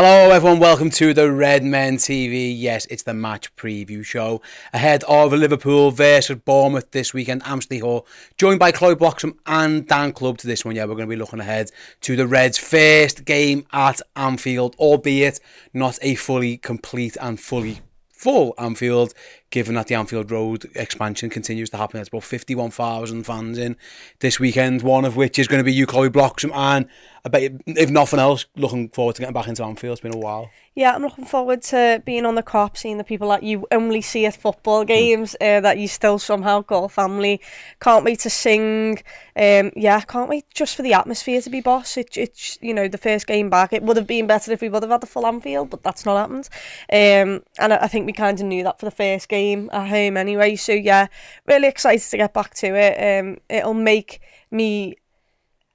Hello, everyone. Welcome to the Red Men TV. Yes, it's the match preview show ahead of Liverpool versus Bournemouth this weekend, Amsley Hall. Joined by Chloe Bloxham and Dan Club to this one. Yeah, we're going to be looking ahead to the Reds' first game at Anfield, albeit not a fully complete and fully full Anfield, given that the Anfield Road expansion continues to happen. There's about 51,000 fans in this weekend, one of which is going to be you, Chloe Bloxham, and I bet, if nothing else, looking forward to getting back into Anfield. It's been a while. Yeah, I'm looking forward to being on the Kop, seeing the people that you only see at football games, uh, that you still somehow call family. Can't wait to sing. Um, yeah, can't wait just for the atmosphere to be boss. It, it's, you know, the first game back. It would have been better if we would have had the full Anfield, but that's not happened. Um, and I, I think we kind of knew that for the first game game at home anyway. So yeah, really excited to get back to it. Um, it'll make me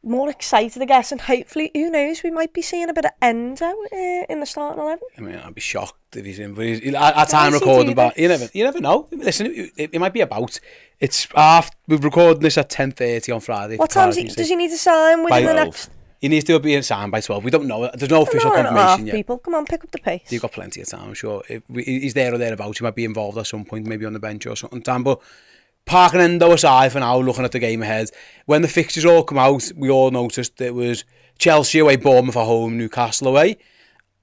more excited, I guess, and hopefully, who knows, we might be seeing a bit of Endo uh, in the starting eleven. I mean, I'd be shocked if he's in, but he's, at, at time recording, but you never, you never know. Listen, it, it, might be about. It's after we're recording this at ten thirty on Friday. What time does he need to sign within By the next? He needs to be in Sam by 12. We don't know. There's no official confirmation yet. people. Come on, pick up the pace. You've got plenty of time, I'm sure. If we, he's there or thereabouts. He might be involved at some point, maybe on the bench or something. Time, but parking Endo aside for now, looking at the game ahead, when the fixtures all come out, we all noticed it was Chelsea away, Bournemouth at home, Newcastle away.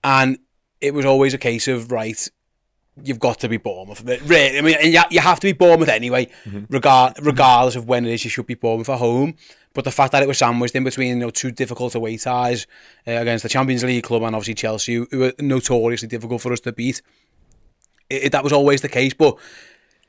And it was always a case of, right, you've got to be Bournemouth. Really, I mean, you have to be Bournemouth anyway, mm -hmm. regard, regardless of when it is you should be Bournemouth at home. But the fact that it was sandwiched in between, you know, two difficult away ties uh, against the Champions League club and obviously Chelsea, who were notoriously difficult for us to beat, it, it, that was always the case. But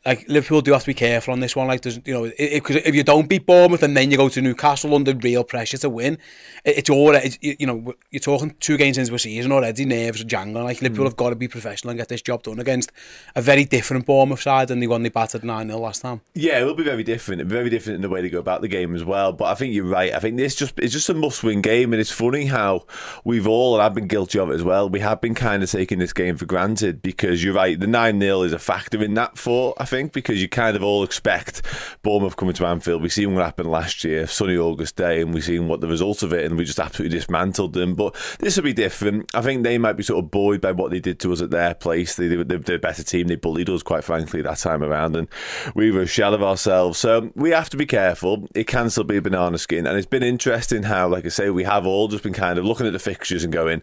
like Liverpool do have to be careful on this one. Like, there's, you know, because if you don't beat Bournemouth and then you go to Newcastle under real pressure to win, it, it's already, it's, you know, you're talking two games into a season already, nerves are jangling. Like, Liverpool mm. have got to be professional and get this job done against a very different Bournemouth side than the one they battered 9 0 last time. Yeah, it will be very different. Very different in the way they go about the game as well. But I think you're right. I think this just it's just a must win game. And it's funny how we've all, and I've been guilty of it as well, we have been kind of taking this game for granted because you're right. The 9 0 is a factor in that for, I think, because you kind of all expect Bournemouth coming to Anfield. We've seen what happened last year, sunny August day, and we've seen what the result of it, and we just absolutely dismantled them. But this will be different. I think they might be sort of buoyed by what they did to us at their place. They, they, they're a better team. They bullied us, quite frankly, that time around, and we were a shell of ourselves. So we have to be careful. It can still be banana skin, and it's been interesting how, like I say, we have all just been kind of looking at the fixtures and going,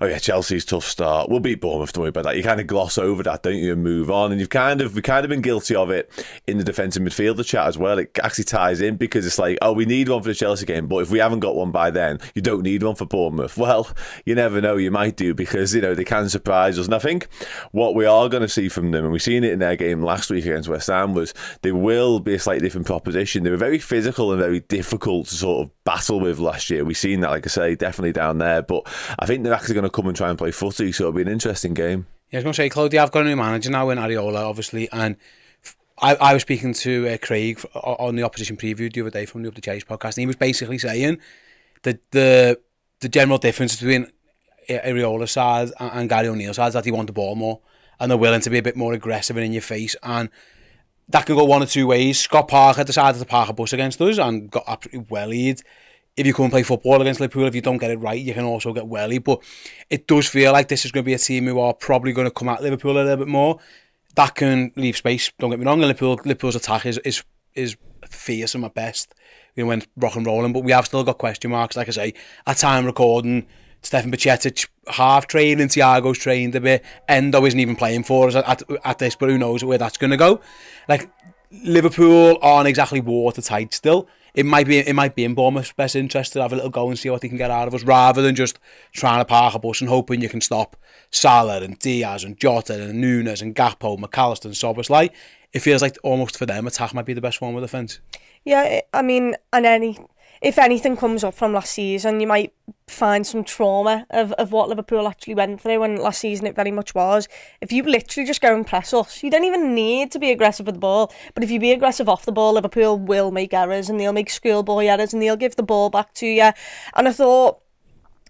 "Oh yeah, Chelsea's tough start. We'll beat Bournemouth. Don't worry about that." You kind of gloss over that, don't you, and move on. And you've kind of we kind of been guilty of it in the defensive midfielder chat as well. It actually ties in because it's like, oh, we need one for the Chelsea game, but if we haven't got one by then, you don't need one for Bournemouth. Well, you never know. You might do because you know they can surprise us. And I think what we are going to see from them, and we've seen it in their game last week against West Ham, was they will be a slightly different proposition. They were very physical and very difficult to sort of battle with last year. We've seen that, like I say, definitely down there. But I think they're actually going to come and try and play footy, so it'll be an interesting game. Yeah, I was going to say, Claudia, I've got a new manager now in Iraola, obviously, and I, I was speaking to uh, Craig on the opposition preview the other day from the Up the Chase podcast, and he was basically saying that the the general difference between Areola's side and, and Gary O'Neill's side is that he want the ball more and they're willing to be a bit more aggressive and in your face. And that can go one or two ways. Scott Parker decided to park a bus against us and got absolutely wellied. If you come and play football against Liverpool, if you don't get it right, you can also get wellied. But it does feel like this is going to be a team who are probably going to come at Liverpool a little bit more that can leave space. Don't get me wrong. Liverpool, Liverpool's attack is is is fearsome at best. You know, when rock and rolling, but we have still got question marks. Like I say, at time recording, Stefan Bacetic half training, Thiago's trained a bit. Endo isn't even playing for us at, at this, but who knows where that's going to go. Like, Liverpool aren't exactly watertight still. It might be it might be in Bournemouth's best interest to have a little go and see what they can get out of us rather than just trying to park a bus and hoping you can stop Salah and Diaz and Jota and Nunes and Gappo, McAllister and Soboslai, it feels like almost for them attack might be the best form of defence. Yeah, I mean, and any if anything comes up from last season, you might find some trauma of, of what Liverpool actually went through when last season it very much was. If you literally just go and press us, you don't even need to be aggressive with the ball. But if you be aggressive off the ball, Liverpool will make errors and they'll make schoolboy errors and they'll give the ball back to you. And I thought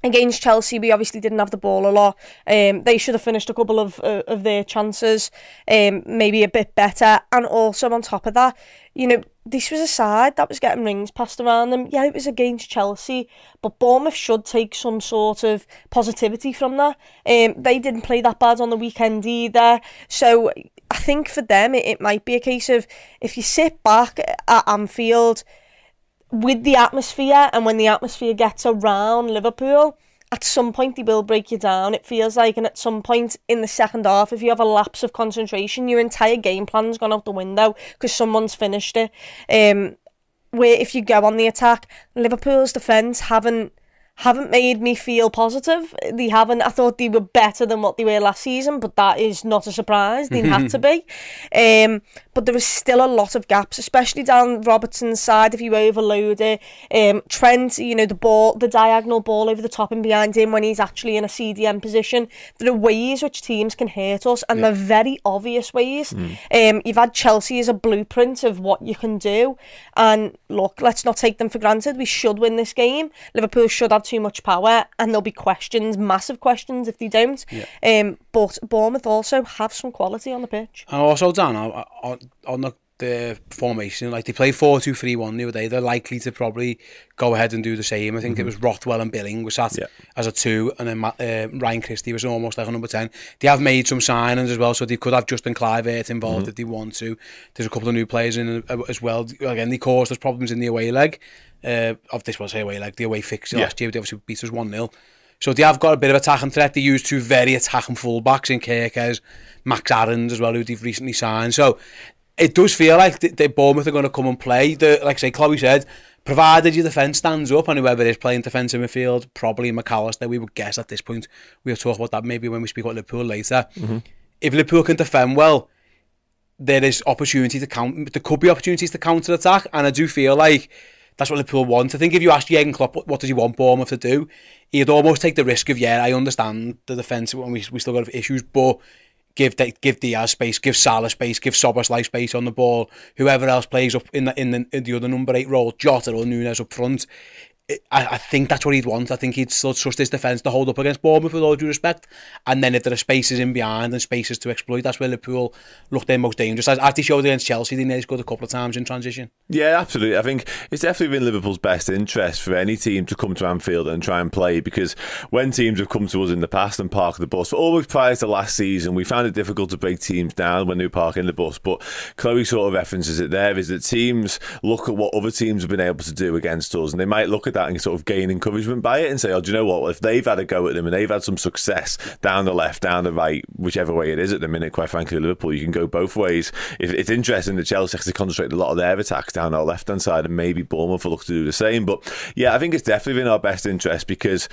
against Chelsea, we obviously didn't have the ball a lot. Um, they should have finished a couple of uh, of their chances, um, maybe a bit better. And also on top of that, you know, this was a side that was getting rings passed around them. Yeah, it was against Chelsea, but Bournemouth should take some sort of positivity from that. Um, they didn't play that bad on the weekend either, so I think for them it, it might be a case of if you sit back at Anfield with the atmosphere and when the atmosphere gets around Liverpool, at some point they will break you down, it feels like. And at some point in the second half, if you have a lapse of concentration, your entire game plan's gone out the window because someone's finished it. Um, where if you go on the attack, Liverpool's defence haven't haven't made me feel positive. They haven't. I thought they were better than what they were last season, but that is not a surprise. They had to be. Um, but there is still a lot of gaps, especially down Robertson's side. If you overload it, um, Trent, you know the ball, the diagonal ball over the top and behind him when he's actually in a CDM position. There are ways which teams can hurt us, and yeah. they're very obvious ways. Mm. Um, you've had Chelsea as a blueprint of what you can do, and look, let's not take them for granted. We should win this game. Liverpool should have too much power, and there'll be questions, massive questions, if they don't. Yeah. Um, but Bournemouth also have some quality on the pitch. And also, Dan, on, on the the formation. Like they play 4 2 3 1 the other day. They're likely to probably go ahead and do the same. I think mm-hmm. it was Rothwell and Billing was sat yeah. as a two, and then uh, Ryan Christie was almost like a number 10. They have made some signings as well, so they could have Justin Clivert involved mm-hmm. if they want to. There's a couple of new players in uh, as well. Again, they caused us problems in the away leg. Uh, of this was away like the away fixture yeah. last year, they obviously beat us 1 0. So they have got a bit of attacking threat. They use two very attacking fullbacks in Kerkez, Max Aarons as well, who they've recently signed. So it does feel like the, the Bournemouth are going to come and play. The, like I say, Chloe said, provided your defence stands up and whoever is playing defensive midfield, probably McAllister, we would guess at this point. We'll talk about that maybe when we speak about Liverpool later. Mm-hmm. If Liverpool can defend well, there is opportunity to count. There could be opportunities to counter attack, and I do feel like that's what Liverpool want. I think if you ask Jurgen Klopp what, what does he want Bournemouth to do, he'd almost take the risk of yeah, I understand the defence when we we still got issues, but give give Diaz space, give Salah space, give Szoboszlai space on the ball. Whoever else plays up in the in the, in the other number eight role, Jota or Nunez up front, I, I think that's what he'd want. I think he'd still trust his defence to hold up against Bournemouth with all due respect. And then if there are spaces in behind and spaces to exploit, that's where Liverpool look their most dangerous. As, as they showed against Chelsea, they nearly scored a couple of times in transition. Yeah, absolutely. I think it's definitely been Liverpool's best interest for any team to come to Anfield and try and play because when teams have come to us in the past and parked the bus, always prior to last season, we found it difficult to break teams down when they park in the bus. But Chloe sort of references it there is that teams look at what other teams have been able to do against us and they might look at that and sort of gain encouragement by it and say, oh, do you know what? If they've had a go at them and they've had some success down the left, down the right, whichever way it is at the minute, quite frankly, Liverpool, you can go both ways. If it's interesting that Chelsea to concentrate a lot of their attacks down our left hand side and maybe Bournemouth will look to do the same. But yeah, I think it's definitely in our best interest because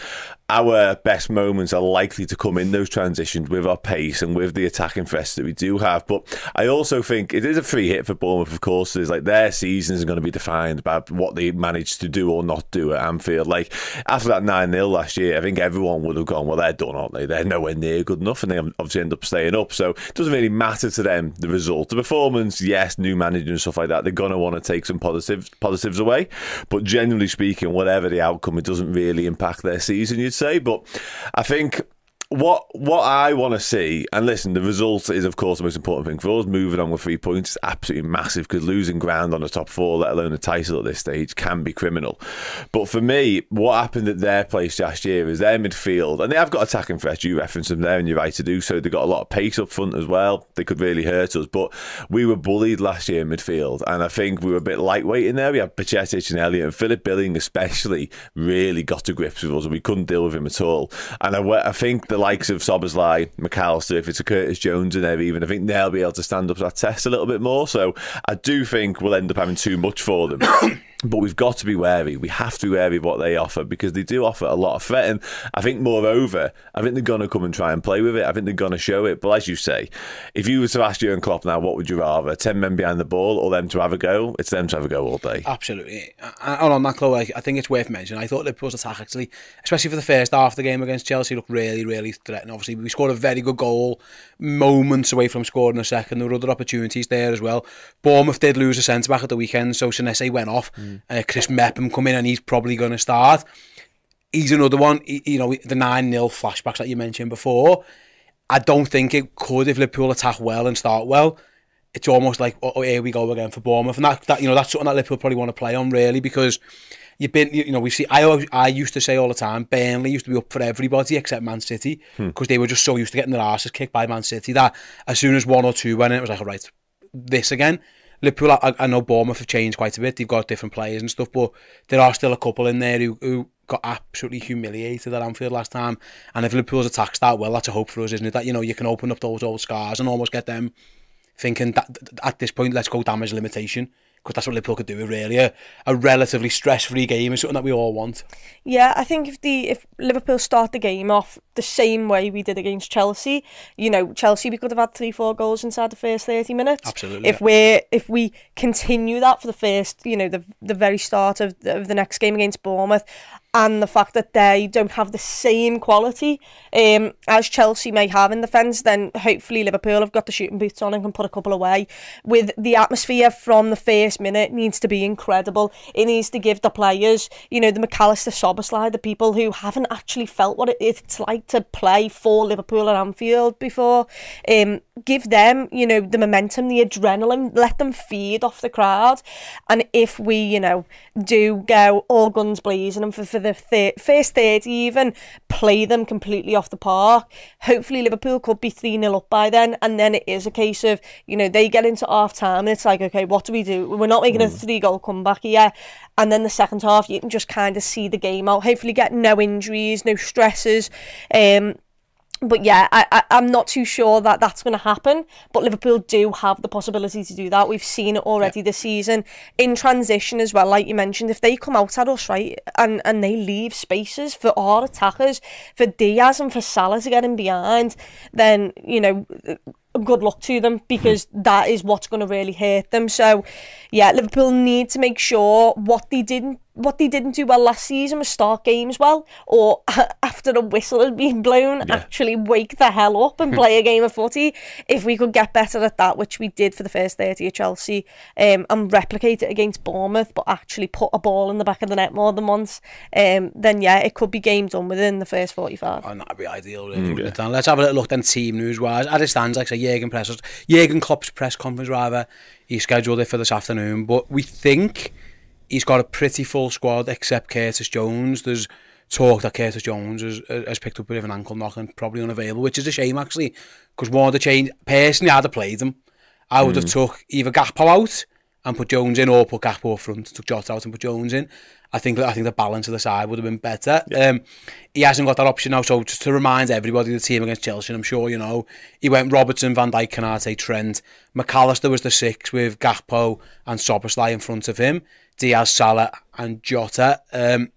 our best moments are likely to come in those transitions with our pace and with the attacking threats that we do have. But I also think it is a free hit for Bournemouth, of course. It's like their season is going to be defined by what they managed to do or not do at Anfield. Like after that 9 0 last year, I think everyone would have gone, well, they're done, aren't they? They're nowhere near good enough, and they obviously end up staying up. So it doesn't really matter to them the result. The performance, yes, new manager and stuff like that, they're going to want to take some positives, positives away. But generally speaking, whatever the outcome, it doesn't really impact their season, you'd say. But I think what what I want to see, and listen, the result is of course the most important thing for us. Moving on with three points is absolutely massive because losing ground on the top four, let alone a title at this stage, can be criminal. But for me, what happened at their place last year is their midfield, and they have got attacking threats. You referenced them there, and you're right to do so. They got a lot of pace up front as well. They could really hurt us, but we were bullied last year in midfield, and I think we were a bit lightweight in there. We had Bajcetic and Elliott, and Philip Billing especially really got to grips with us, and we couldn't deal with him at all. And I, I think the likes of Szoboszlai, McAllister, if it's a Curtis Jones in there even, I think they'll be able to stand up to that test a little bit more. So I do think we'll end up having too much for them. But we've got to be wary. We have to be wary of what they offer because they do offer a lot of threat. And I think, moreover, I think they're going to come and try and play with it. I think they're going to show it. But as you say, if you were to ask Jurgen Klopp now, what would you rather? 10 men behind the ball or them to have a go? It's them to have a go all day. Absolutely. And on that, Chloe, I think it's worth mentioning. I thought Liverpool's attack, actually, especially for the first half of the game against Chelsea, looked really, really threatening. Obviously, we scored a very good goal moments away from scoring a second. There were other opportunities there as well. Bournemouth did lose a centre back at the weekend, so Senesi went off. Mm. Uh, Chris Mepham come in and he's probably going to start. He's another one, you know, the 9 0 flashbacks that you mentioned before. I don't think it could if Liverpool attack well and start well. It's almost like, oh, here we go again for Bournemouth. And that, that you know, that's something that Liverpool probably want to play on, really, because you've been, you know, we see. I always, I used to say all the time, Burnley used to be up for everybody except Man City because hmm. they were just so used to getting their asses kicked by Man City that as soon as one or two went in, it was like, all right, this again. Liverpool, I, I know Bournemouth have changed quite a bit. They've got different players and stuff, but there are still a couple in there who, who got absolutely humiliated at Anfield last time. And if Liverpool's attack start well, that's a hope for us, isn't it? That, you know, you can open up those old scars and almost get them thinking that at this point, let's go damage limitation. Because that's what Liverpool could do. Really, a, a relatively stress-free game is something that we all want. Yeah, I think if the if Liverpool start the game off the same way we did against Chelsea, you know, Chelsea we could have had three, four goals inside the first thirty minutes. Absolutely. If we if we continue that for the first, you know, the the very start of the, of the next game against Bournemouth, and the fact that they don't have the same quality um, as Chelsea may have in defence, then hopefully Liverpool have got the shooting boots on and can put a couple away. With the atmosphere from the first minute needs to be incredible. It needs to give the players, you know, the McAllister Szoboszlai, the people who haven't actually felt what it's like to play for Liverpool at Anfield before, um, give them, you know, the momentum, the adrenaline, let them feed off the crowd. And if we, you know, do go all guns blazing and for, for the thir- first 30 even, play them completely off the park, hopefully Liverpool could be 3 0 up by then. And then it is a case of, you know, they get into half time and it's like, okay, what do we do? We're not making mm. a three goal comeback here. And then the second half, you can just kind of see the game out. Hopefully, get no injuries, no stresses. Um, but yeah, I, I, I'm not too sure that that's going to happen. But Liverpool do have the possibility to do that. We've seen it already yeah. this season in transition as well. Like you mentioned, if they come out at us right and and they leave spaces for our attackers, for Diaz and for Salah to get in behind, then you know good luck to them because that is what's going to really hurt them. So, yeah, Liverpool need to make sure what they didn't what they didn't do well last season was start games well, or after a whistle had been blown, yeah. actually wake the hell up and play a game of footy. If we could get better at that, which we did for the first 30 at Chelsea, um, and replicate it against Bournemouth, but actually put a ball in the back of the net more than once, um, then yeah, it could be game done within the first 45. Oh, that'd be ideal, really, mm, yeah. Let's have a little look then team news wise. As it stands, like say, Jurgen press, Jurgen Klopp's press conference rather, he scheduled it for this afternoon, but we think he's got a pretty full squad except Curtis Jones. There's talk that Curtis Jones has, has picked up a bit of an ankle knock and probably unavailable, which is a shame actually, because a change personally, I'd have played him. I would mm. have hmm. took either Gappo out and put Jones in, or put Gakpo up front, took Jota out and put Jones in. I think I think the balance of the side would have been better. Yeah. Um, he hasn't got that option now, so just to remind everybody the team against Chelsea, I'm sure you know, he went Robertson, Van Dijk, Canate, Trent. McAllister was the six with Gakpo and Soboslai in front of him, Diaz, Salah and Jota. Um,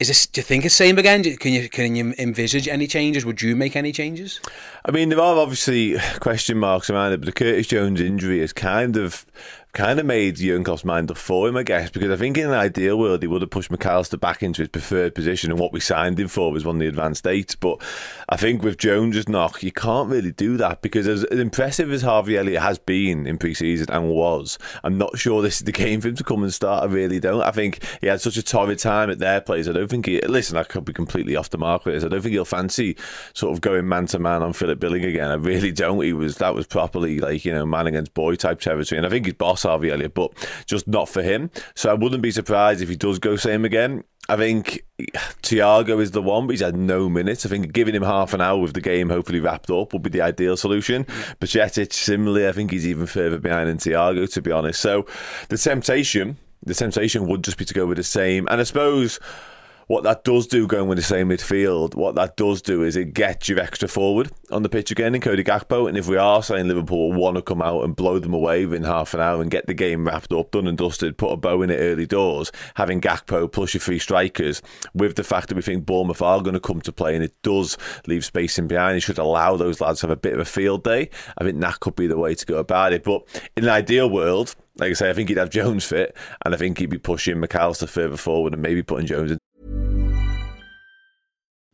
is this? Do you think it's same again? Can you can you envisage any changes? Would you make any changes? I mean, there are obviously question marks around it, but the Curtis Jones injury has kind of kind of made Jurgen mind up for him, I guess, because I think in an ideal world he would have pushed McAllister back into his preferred position, and what we signed him for was one of the advanced eights. But I think with Jones's knock, you can't really do that because as, as impressive as Harvey Elliott has been in pre-season and was, I'm not sure this is the game for him to come and start. I really don't. I think he had such a torrid time at their place. I don't think he. Listen, I could be completely off the mark with this. I don't think he'll fancy sort of going man to man on Philip Billing again. I really don't. He was that was properly like you know man against boy type territory, and I think his boss Elliott, but just not for him. So I wouldn't be surprised if he does go same again. I think Thiago is the one, but he's had no minutes. I think giving him half an hour with the game hopefully wrapped up would be the ideal solution. Bajcetic, similarly, I think he's even further behind than Thiago, to be honest. So the temptation, the temptation would just be to go with the same. And I suppose what that does do going with the same midfield, what that does do is it gets you extra forward on the pitch again in Cody Gakpo. And if we are saying Liverpool want to come out and blow them away within half an hour and get the game wrapped up, done and dusted, put a bow in it early doors, having Gakpo plus your three strikers, with the fact that we think Bournemouth are going to come to play and it does leave space in behind, you should allow those lads to have a bit of a field day. I think that could be the way to go about it. But in an ideal world, like I say, I think he'd have Jones fit, and I think he'd be pushing McAllister further forward and maybe putting Jones in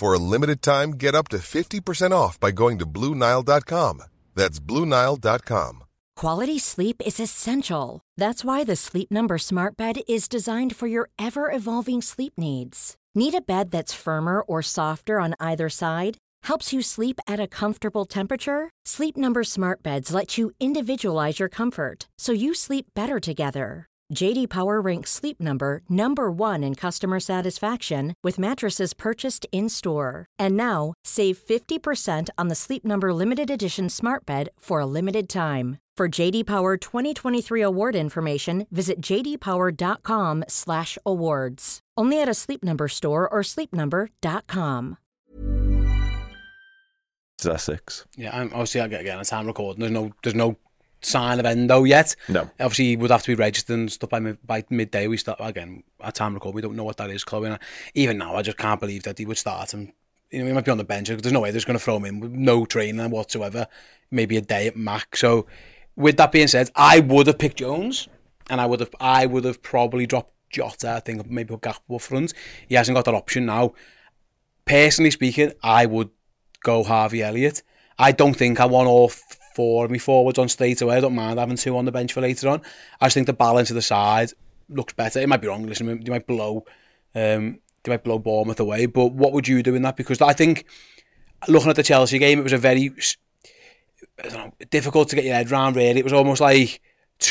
For a limited time, get up to 50% off by going to Bluenile.com. That's Bluenile.com. Quality sleep is essential. That's why the Sleep Number Smart Bed is designed for your ever evolving sleep needs. Need a bed that's firmer or softer on either side? Helps you sleep at a comfortable temperature? Sleep Number Smart Beds let you individualize your comfort so you sleep better together. JD Power ranks Sleep Number number 1 in customer satisfaction with mattresses purchased in-store. And now, save 50% on the Sleep Number limited edition Smart Bed for a limited time. For JD Power 2023 award information, visit jdpower.com/awards. Only at a Sleep Number store or sleepnumber.com. Essex. Yeah, I'm obviously again a time recording. There's no there's no sign of endo yet. No. Obviously, he would have to be registered and stuff by mid, by midday. We start again at time record. We don't know what that is, Chloe. And even now, I just can't believe that he would start and. You know, he might be on the bench. There's no way there's going to throw him in with no training whatsoever. Maybe a day at max. So, with that being said, I would have picked Jones, and I would have I would have probably dropped Jota. I think maybe put Gakpo up front. He hasn't got that option now. Personally speaking, I would go Harvey Elliott. I don't think I want all four of me forwards on straight away. I don't mind having two on the bench for later on. I just think the balance of the side looks better. It might be wrong. Listen, they might blow, um, they might blow Bournemouth away. But what would you do in that? Because I think looking at the Chelsea game, it was a very know, difficult to get your head around. Really, it was almost like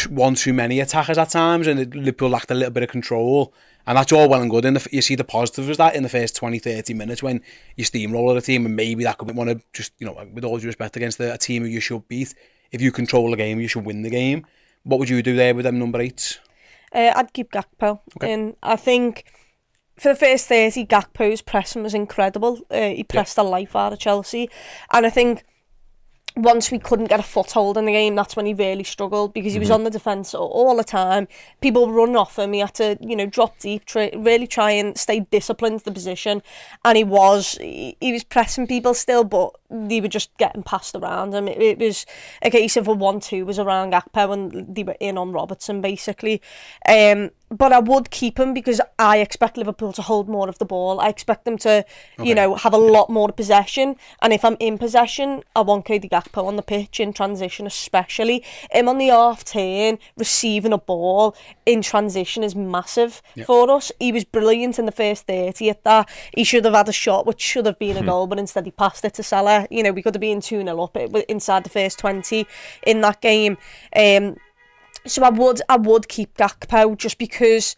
one too many attackers at times, and Liverpool lacked a little bit of control. And that's all well and good. And the, you see the positive of that in the first 20, 30 minutes when you steamroller a team and maybe that could be one of just, you know, with all due respect against the, a team who you should beat, if you control the game, you should win the game. What would you do there with them number eights? Uh, I'd keep Gakpo. Okay. And I think for the first 30, Gakpo's pressing was incredible. Uh, he pressed yeah. a life out of Chelsea. And I think once we couldn't get a foothold in the game, that's when he really struggled because he was mm. on the defence all, all the time. People run off him. He had to, you know, drop deep, try, really try and stay disciplined to the position. And he was, he, he was pressing people still, but they were just getting passed around him. It, it was a case of a 1-2 was around Gakpo and they were in on Robertson, basically. Um, but I would keep him because I expect Liverpool to hold more of the ball. I expect them to, okay. you know, have a lot more possession. And if I'm in possession, I want Cody Gakpo on the pitch in transition, especially him on the half turn receiving a ball in transition is massive yep. for us. He was brilliant in the first thirty at that. He should have had a shot which should have been a hmm. goal, but instead he passed it to Salah. You know, we could have been 2-0 up inside the first twenty in that game. Um, so I would I would keep Gakpo just because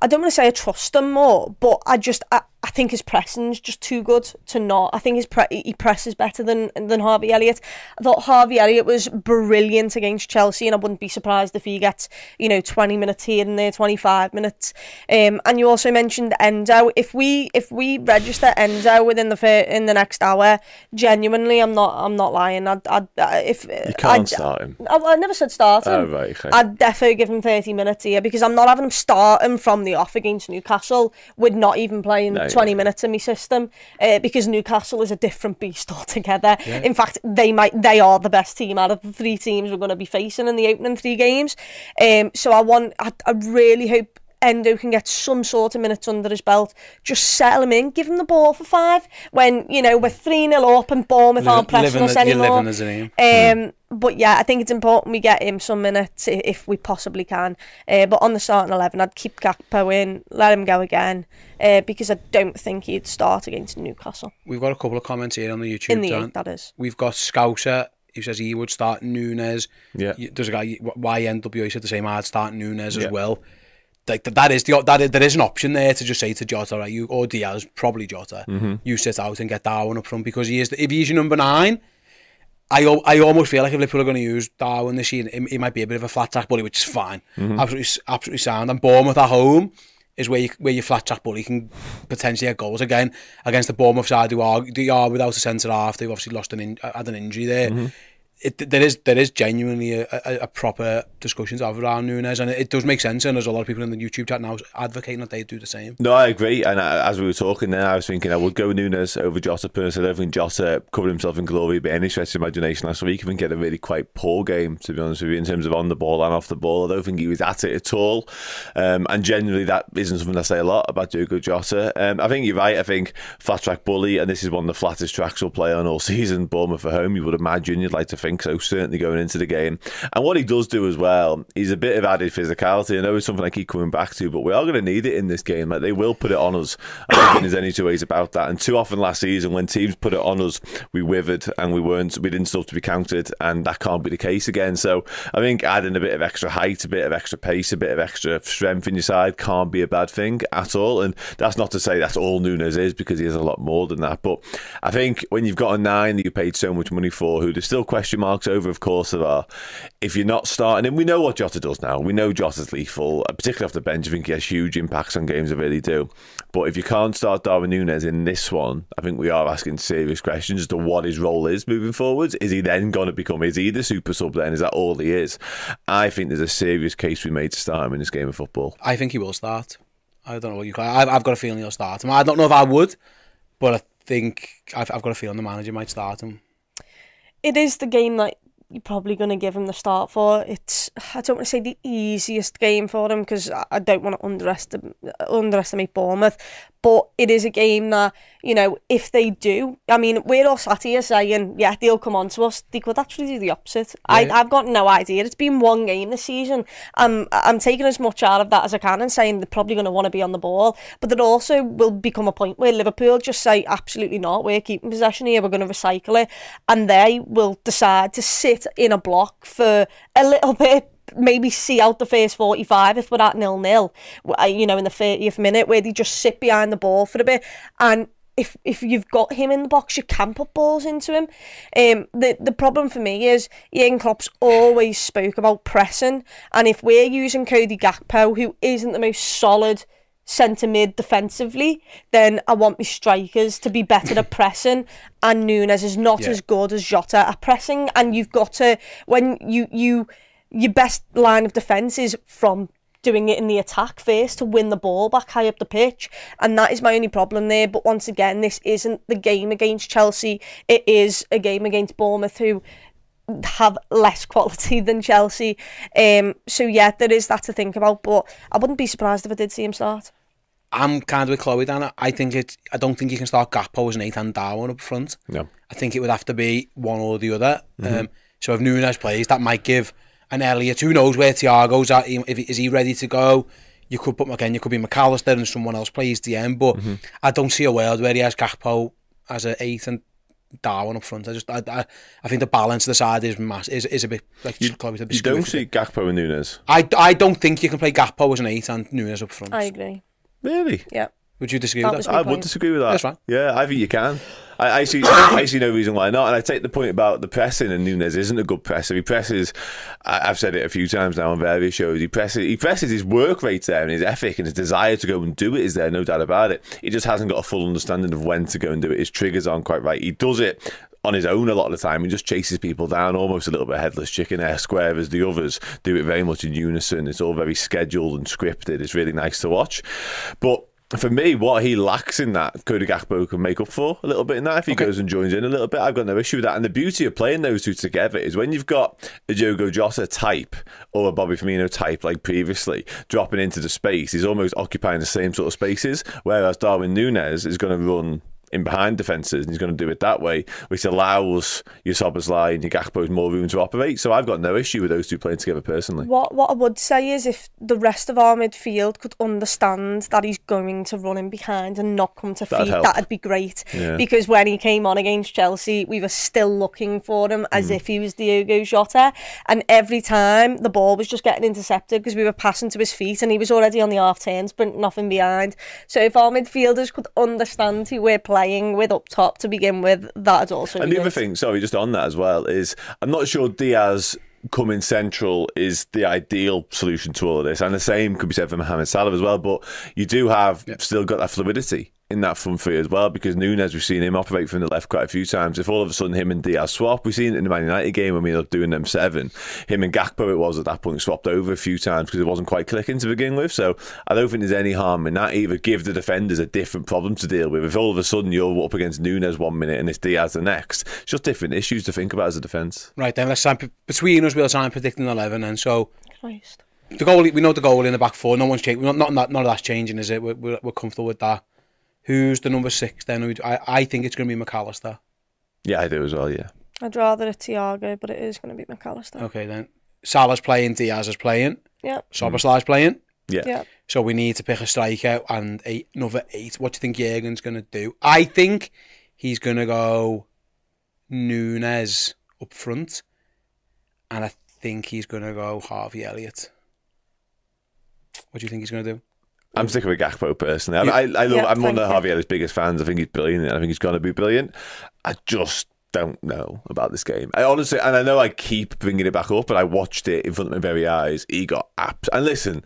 I don't want to say I trust him more, but I just I, I think his pressing's just too good to not. I think his pre- he presses better than than Harvey Elliott. I thought Harvey Elliott was brilliant against Chelsea, and I wouldn't be surprised if he gets you know twenty minutes here and there, twenty five minutes. Um, and you also mentioned Endo. If we if we register Endo within the fir- in the next hour, genuinely, I'm not I'm not lying. I'd, I'd if You can't I'd, start him. I, I never said start him. Oh, right, okay. I'd definitely give him 30 minutes here because I'm not having him start him from the off against Newcastle with not even playing No, 20 minutes in my system uh, because Newcastle is a different beast altogether. In fact, they might they are the best team out of the three teams we're going to be facing in the opening three games. Um, so I want I, I really hope Endo can get some sort of minutes under his belt. Just settle him in, give him the ball for five. When you know we're three 0 up and Bournemouth aren't pressing living us the- you're anymore. living as a name. Um, but yeah, I think it's important we get him some minutes if we possibly can. Uh, but on the starting eleven, I'd keep Gakpo in, let him go again, uh, because I don't think he'd start against Newcastle We've got a couple of comments here on the YouTube. in the Dan. eight. That is. We've got Scouser who says he would start Nunez. Yeah. Y- There's a guy YNWA said the same. I'd start Nunez Yeah. as well. Like th- that is the that is, there is an option there to just say to Jota, right, you or Diaz, probably Jota, Mm-hmm. you sit out and get Darwin up front because he is if he's your number nine. I, I almost feel like if Liverpool are going to use Darwin this year, it, it might be a bit of a flat track bully, which is fine, Mm-hmm. absolutely absolutely sound. And Bournemouth at home is where you, where your flat track bully can potentially get goals again against the Bournemouth side who are they are without a centre half. They've obviously lost an in, had an injury there. Mm-hmm. It, there is there is genuinely a, a, a proper discussion have around Nunez, and it, it does make sense. And there's a lot of people in the YouTube chat now advocating that they do the same. No, I agree. And I, as we were talking there, I was thinking I would go Nunez over Jota personally. I don't think Jota covered himself in glory by any stretch of imagination last week. I think had a really quite poor game, to be honest with you, in terms of on the ball and off the ball. I don't think he was at it at all. Um, and generally, that isn't something I say a lot about Diogo Jota. Um, I think you're right. I think flat track bully, and this is one of the flattest tracks we'll play on all season, Bournemouth at home. You would imagine, you'd like to think so, certainly going into the game. And what he does do as well, he's a bit of added physicality. I know it's something I keep coming back to, but we are going to need it in this game. Like they will put it on us. I don't think there's any two ways about that. And too often last season, when teams put it on us, we withered and we weren't, we didn't stuff to be counted, and that can't be the case again. So I think adding a bit of extra height, a bit of extra pace, a bit of extra strength in your side can't be a bad thing at all. And that's not to say that's all Nunez is because he has a lot more than that. But I think when you've got a nine that you paid so much money for, who there's still question marks over, of course there are. If you're not starting, and we know what Jota does now, we know Jota's lethal, uh, particularly off the bench. I think he has huge impacts on games. I really do. But if you can't start Darwin Nunez in this one, I think we are asking serious questions as to what his role is moving forwards. Is he then going to become? Is he the super sub then? Is that all he is? I think there's a serious case we made to start him in this game of football. I think he will start. I don't know what you. I've, I've got a feeling he'll start him. I don't know if I would, but I think I've got a feeling the manager might start him. It is the game that you're probably going to give him the start for. It's I don't want to say the easiest game for him because I don't want to underestimate underestimate Bournemouth, but it is a game that you know if they do, I mean we're all sat here saying yeah they'll come on to us. They could actually do the opposite. I I've got no idea. It's been one game this season. I'm I'm taking as much out of that as I can and saying they're probably going to want to be on the ball, but there also will become a point where Liverpool just say absolutely not. We're keeping possession here. We're going to recycle it, and they will decide to sit in a block for a little bit. Maybe see out the first 45 if we're at nil nil, you know, in the 30th minute, where they just sit behind the ball for a bit. And if if you've got him in the box, you can put balls into him. Um, the the problem for me is Ian Klopp's always spoke about pressing, and if we're using Cody Gakpo, who isn't the most solid centre mid defensively, then I want my strikers to be better at pressing. And Nunez is not Yeah. as good as Jota at pressing, and you've got to when you you your best line of defence is from doing it in the attack first to win the ball back high up the pitch. And that is my only problem there. But once again, this isn't the game against Chelsea. It is a game against Bournemouth who have less quality than Chelsea. Um, so yeah, there is that to think about. But I wouldn't be surprised if I did see him start. I'm kind of with Chloe, Dan. I think it. I don't think you can start Gakpo as an eight and Darwin up front. No. I think it would have to be one or the other. Mm-hmm. Um, so if Nunez plays, that might give an Elliot. Who knows where Thiago's at? If is he ready to go? You could put again. You could be McAllister and someone else plays the end. But Mm-hmm. I don't see a world where he has Gakpo as an eight and Darwin up front. I just, I, I, I think the balance of the side is mass is, is a bit like Chloe said. You don't see Gakpo and Nunez. I, I don't think you can play Gakpo as an eight and Nunez up front. I agree. Really? Yeah. Would you disagree That with that? my I would disagree with that. That's fine. Yeah, I think you can. I, I see. I see no reason why not. And I take the point about the pressing, and Nunez isn't a good presser. He presses. I, I've said it a few times now on various shows. He presses. He presses. His work rate's there, and his ethic and his desire to go and do it is there. No doubt about it. He just hasn't got a full understanding of when to go and do it. His triggers aren't quite right. He does it on his own a lot of the time. He just chases people down, almost a little bit headless chicken esque, whereas the others do it very much in unison. It's all very scheduled and scripted. It's really nice to watch. But for me, what he lacks in that, Cody Gakpo can make up for a little bit in that. If he goes and joins in a little bit, I've got no issue with that. And the beauty of playing those two together is when you've got a Diogo Jota type or a Bobby Firmino type like previously dropping into the space, he's almost occupying the same sort of spaces. Whereas Darwin Nunez is going to run in behind defences and he's going to do it that way, which allows your Szoboszlai and your Gakpo's more room to operate. So I've got no issue with those two playing together personally. What what I would say is if the rest of our midfield could understand that he's going to run in behind and not come to That'd feed, help. that'd be great. Yeah. Because when he came on against Chelsea, we were still looking for him as hmm. if he was Diogo Jota. And every time the ball was just getting intercepted because we were passing to his feet and he was already on the half turn, sprinting in behind. So if our midfielders could understand who we're playing with up top to begin with, that'd also And the other thing, sorry, just on that as well, is I'm not sure Diaz coming central is the ideal solution to all of this. And the same could be said for Mohamed Salah as well. But you do have still got that fluidity in that front three as well because Nunez, we've seen him operate from the left quite a few times. If all of a sudden him and Diaz swap, we've seen it in the Man United game when we ended up doing them seven. Him and Gakpo, it was at that point, swapped over a few times because it wasn't quite clicking to begin with. So I don't think there's any harm in that. Either give the defenders a different problem to deal with. If all of a sudden you're up against Nunez one minute and it's Diaz the next, it's just different issues to think about as a defence. Right then, let's try and, between us. We'll try and predict an eleven. And so Christ. the goalie, we know the goalie in the back four. No one's changing. Not, not, not, none of that's changing, is it? We're, we're, we're comfortable with that. Who's the number six then? I, I think it's going to be McAllister. Yeah, I do as well, yeah. I'd rather a Thiago, but it is going to be McAllister. Okay then. Salah's playing. Diaz is playing. Yeah. Szoboszlai's playing. Yeah. Yeah. So we need to pick a striker and a, another eight. What do you think Jurgen's going to do? I think he's going to go Nunez up front, and I think he's going to go Harvey Elliott. What do you think he's going to do? I'm sticking with Gakpo personally. I, I, I love. Yeah, I'm one of. Javier biggest fans. I think he's brilliant. and I think he's going to be brilliant. I just don't know about this game. I honestly, and I know I keep bringing it back up, but I watched it in front of my very eyes. He got abs. And listen,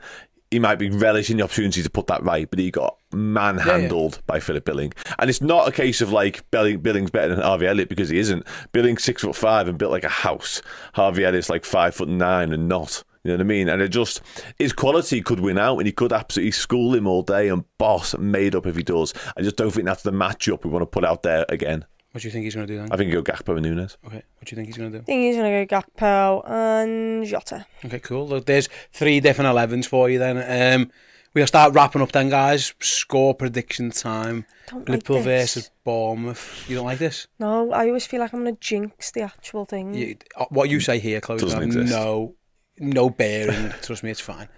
he might be relishing the opportunity to put that right, but he got manhandled by Philip Billing. And it's not a case of like Billing, Billing's better than Harvey Elliott because he isn't. Billing's six foot five and built like a house. Harvey Elliott's like five foot nine and not. You know what I mean? And it just his quality could win out, and he could absolutely school him all day and boss made up if he does. I just don't think that's the matchup we want to put out there again. What do you think he's going to do then? I think you go Gakpo and Nunez. Okay. What do you think he's going to do? I think he's going to go Gakpo and Jota. Okay, cool. Look, there's three different 11s for you then. Um, we'll start wrapping up then, guys. Score prediction time. Don't like Liverpool this. versus Bournemouth. You don't like this? No, I always feel like I'm going to jinx the actual thing. You, uh, what you say here, Chloe, Doesn't exist. no, no bearing. Trust me, it's fine.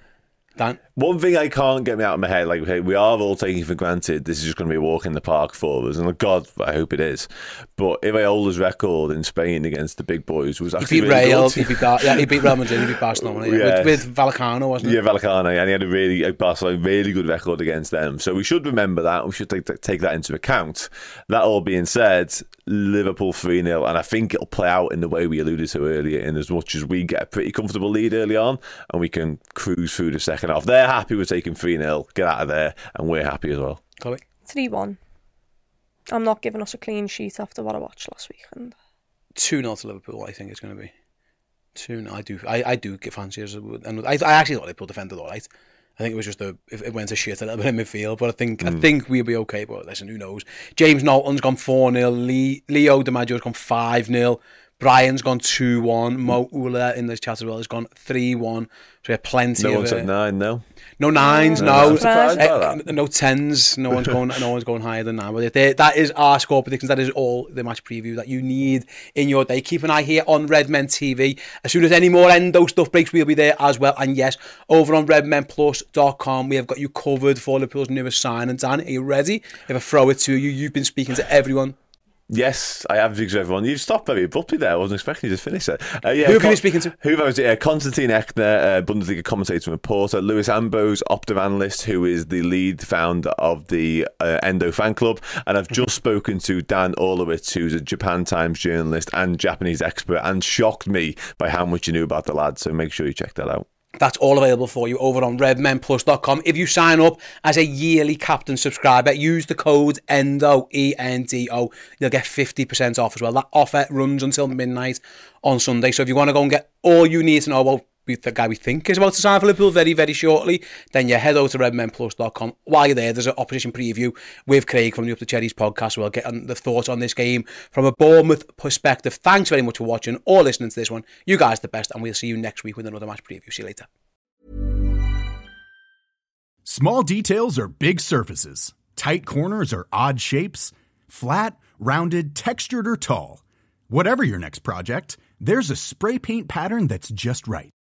One thing I can't get me out of my head, like okay, we are all taking for granted this is just going to be a walk in the park for us, and God, I hope it is. But Iraola's record in Spain against the big boys was He actually beat really Real, good. he beat, Bar- yeah, he beat Real Madrid, he beat Barcelona, yeah. Yeah. With, with Vallecano, wasn't it? Yeah, Vallecano, and he had a really uh, a Barcelona really good record against them. So we should remember that. We should take take that into account. That all being said, Liverpool three 0 and I think it'll play out in the way we alluded to earlier. In as much as we get a pretty comfortable lead early on, and we can cruise through the second half. They're happy with taking three 0 get out of there, and we're happy as well. Chloe? 3 1. I'm not giving us a clean sheet after what I watched last weekend. 2 0 to Liverpool, I think it's going to be. 2 0. I do, I, I do get fancy as and I, I actually thought Liverpool defended all right. I think it was just the if it went to shit a little bit in midfield, but I think I mm. think we'll be okay. But listen, who knows? James Knowlton's gone four 0 Lee, Leo DiMaggio's gone five 0 Brian's gone 2 1. Mo Ula in this chat as well has gone 3 1. So we have plenty No of. said uh, nine, no. no nines, No, no. I'm surprised by that. no tens. No one's going. no one's going higher than that. But they, that is our score predictions. That is all the match preview that you need in your day. Keep an eye here on Red Men TV. As soon as any more endo stuff breaks, we'll be there as well. And yes, over on RedmenPlus.com, we have got you covered for Liverpool's newest sign. And Dan, are you ready? If I throw it to you, you've been speaking to everyone. Yes, I have because everyone. You stopped very abruptly there. I wasn't expecting you to finish it. Uh, yeah, Who have you speaking to? Who have I been uh, Konstantin Eckner, uh, Bundesliga commentator and reporter. Lewis Ambrose, Opta analyst, who is the lead founder of the uh, Endo fan club. And I've just spoken to Dan Orlowitz, who's a Japan Times journalist and Japanese expert, and shocked me by how much you knew about the lad. So make sure you check that out. That's all available for you over on redmenplus.com. If you sign up as a yearly captain subscriber, use the code ENDO, E-N-D-O. You'll get 50% off as well. That offer runs until midnight on Sunday. So if you want to go and get all you need to know about the guy we think is about to sign for Liverpool very, very shortly, then you head over to redmenplus.com. While you're there, there's an opposition preview with Craig from the Up the Cherries podcast. We'll get on the thoughts on this game from a Bournemouth perspective. Thanks very much for watching or listening to this one. You guys the best, and we'll see you next week with another match preview. See you later. Small details are big surfaces. Tight corners are odd shapes. Flat, rounded, textured, or tall. Whatever your next project, there's a spray paint pattern that's just right.